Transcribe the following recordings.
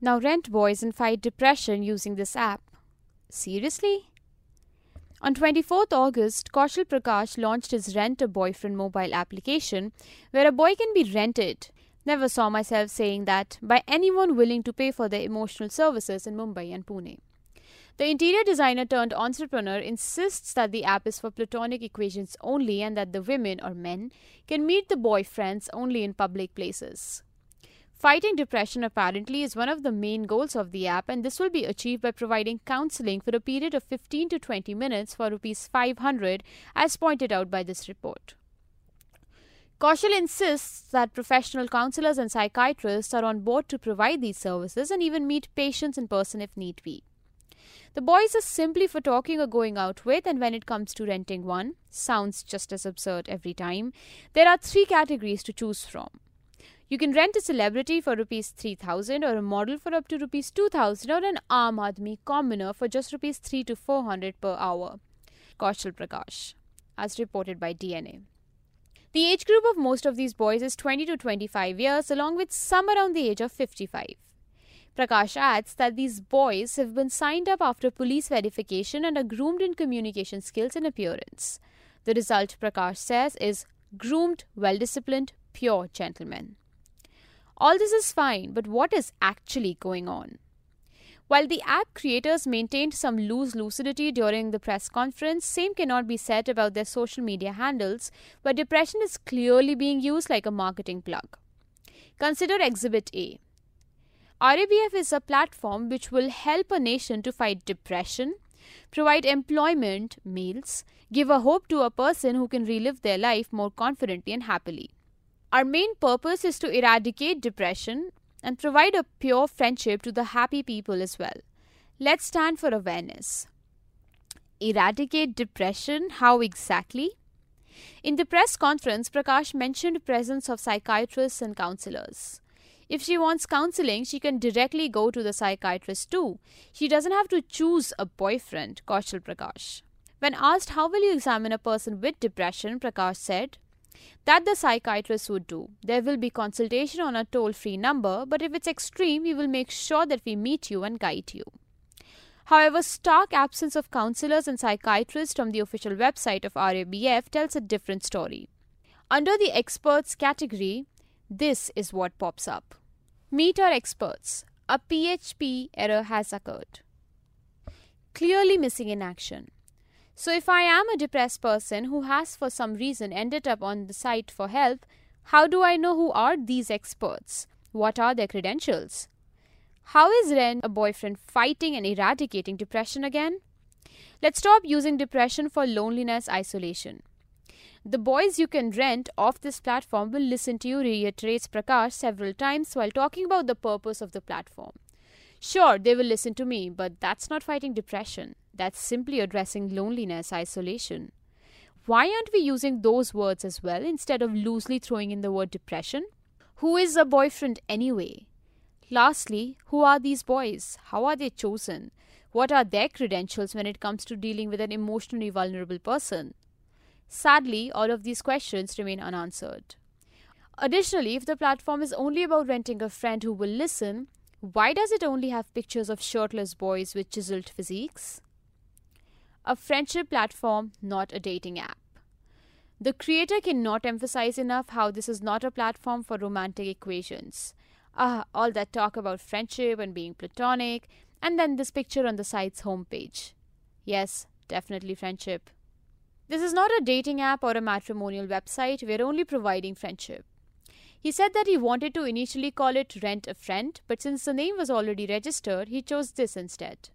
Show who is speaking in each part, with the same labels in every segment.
Speaker 1: Now rent boys and fight depression using this app. Seriously? On 24th August, Kaushal Prakash launched his Rent a Boyfriend mobile application where a boy can be rented. Never saw myself saying that by anyone willing to pay for their emotional services in Mumbai and Pune. The interior designer turned entrepreneur insists that the app is for platonic equations only and that the women or men can meet the boyfriends only in public places. Fighting depression apparently is one of the main goals of the app, and this will be achieved by providing counseling for a period of 15 to 20 minutes for rupees 500, as pointed out by this report. Kaushal insists that professional counselors and psychiatrists are on board to provide these services and even meet patients in person if need be. The boys are simply for talking or going out with, and when it comes to renting one, sounds just as absurd every time. There are three categories to choose from. You can rent a celebrity for rupees 3000 or a model for up to rupees 2000 or an Aam Aadmi commoner for just rupees 3 to 400 per hour. Kaushal Prakash, as reported by DNA. The age group of most of these boys is 20 to 25 years, along with some around the age of 55. Prakash adds that these boys have been signed up after police verification and are groomed in communication skills and appearance. The result, Prakash says, is groomed, well disciplined, pure gentlemen. All this is fine, but what is actually going on? While the app creators maintained some loose lucidity during the press conference, same cannot be said about their social media handles, where depression is clearly being used like a marketing plug. Consider Exhibit A. RABF is a platform which will help a nation to fight depression, provide employment, meals, give a hope to a person who can relive their life more confidently and happily. Our main purpose is to eradicate depression and provide a pure friendship to the happy people as well. Let's stand for awareness. Eradicate depression? How exactly? In the press conference, Prakash mentioned presence of psychiatrists and counselors. If she wants counseling, she can directly go to the psychiatrist too. She doesn't have to choose a boyfriend, Kaushal Prakash. When asked how will you examine a person with depression, Prakash said, that the psychiatrist would do. There will be consultation on a toll free number, but if it's extreme, we will make sure that we meet you and guide you. However, stark absence of counselors and psychiatrists from the official website of RABF tells a different story. Under the experts category, this is what pops up. Meet our experts. A PHP error has occurred. Clearly missing in action. So, if I am a depressed person who has for some reason ended up on the site for help, how do I know who are these experts? What are their credentials? How is Rent a boyfriend fighting and eradicating depression again? Let's stop using depression for loneliness isolation. The boys you can rent off this platform will listen to you, reiterates Prakash several times while talking about the purpose of the platform. Sure, they will listen to me, but that's not fighting depression. That's simply addressing loneliness, isolation. Why aren't we using those words as well instead of loosely throwing in the word depression? Who is a boyfriend anyway? Lastly, who are these boys? How are they chosen? What are their credentials when it comes to dealing with an emotionally vulnerable person? Sadly, all of these questions remain unanswered. Additionally, if the platform is only about renting a friend who will listen, why does it only have pictures of shirtless boys with chiseled physiques? a friendship platform, not a dating app. The creator cannot emphasize enough how this is not a platform for romantic equations. Ah, all that talk about friendship and being platonic, and then this picture on the site's homepage. Yes, definitely friendship. This is not a dating app or a matrimonial website, we're only providing friendship. He said that he wanted to initially call it Rent a Friend, but since the name was already registered, he chose this instead.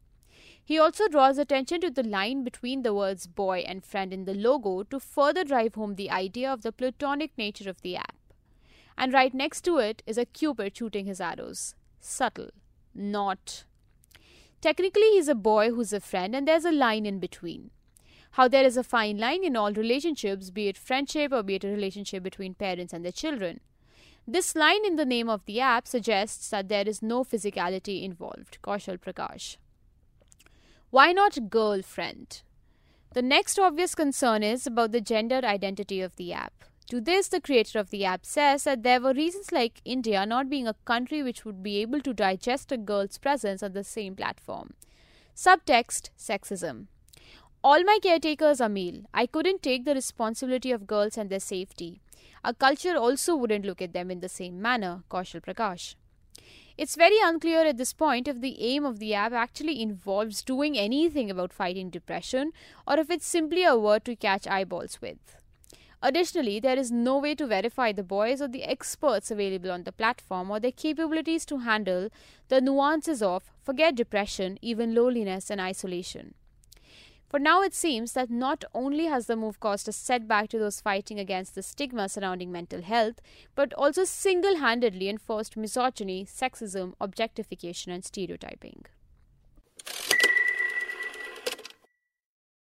Speaker 1: He also draws attention to the line between the words boy and friend in the logo to further drive home the idea of the platonic nature of the app. And right next to it is a cupid shooting his arrows. Subtle. Not. Technically, he's a boy who's a friend, and there's a line in between. How there is a fine line in all relationships, be it friendship or be it a relationship between parents and their children. This line in the name of the app suggests that there is no physicality involved. Kaushal Prakash. Why not girlfriend? The next obvious concern is about the gender identity of the app. To this, the creator of the app says that there were reasons like India not being a country which would be able to digest a girl's presence on the same platform. Subtext Sexism. All my caretakers are male. I couldn't take the responsibility of girls and their safety. Our culture also wouldn't look at them in the same manner, Kaushal Prakash. It's very unclear at this point if the aim of the app actually involves doing anything about fighting depression or if it's simply a word to catch eyeballs with. Additionally, there is no way to verify the boys or the experts available on the platform or their capabilities to handle the nuances of forget depression, even loneliness and isolation. For now, it seems that not only has the move caused a setback to those fighting against the stigma surrounding mental health, but also single handedly enforced misogyny, sexism, objectification, and stereotyping.